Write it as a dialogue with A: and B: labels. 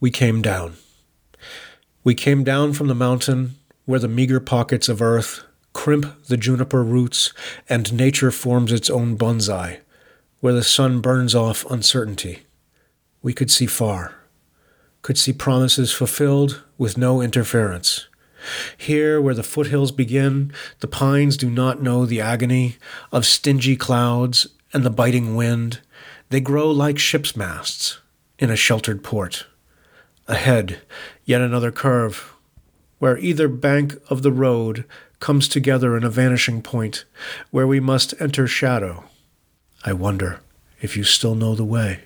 A: we came down. We came down from the mountain where the meager pockets of earth crimp the juniper roots and nature forms its own bonsai, where the sun burns off uncertainty. We could see far, could see promises fulfilled with no interference. Here, where the foothills begin, the pines do not know the agony of stingy clouds and the biting wind. They grow like ship's masts in a sheltered port. Ahead, yet another curve, where either bank of the road comes together in a vanishing point, where we must enter shadow. I wonder if you still know the way.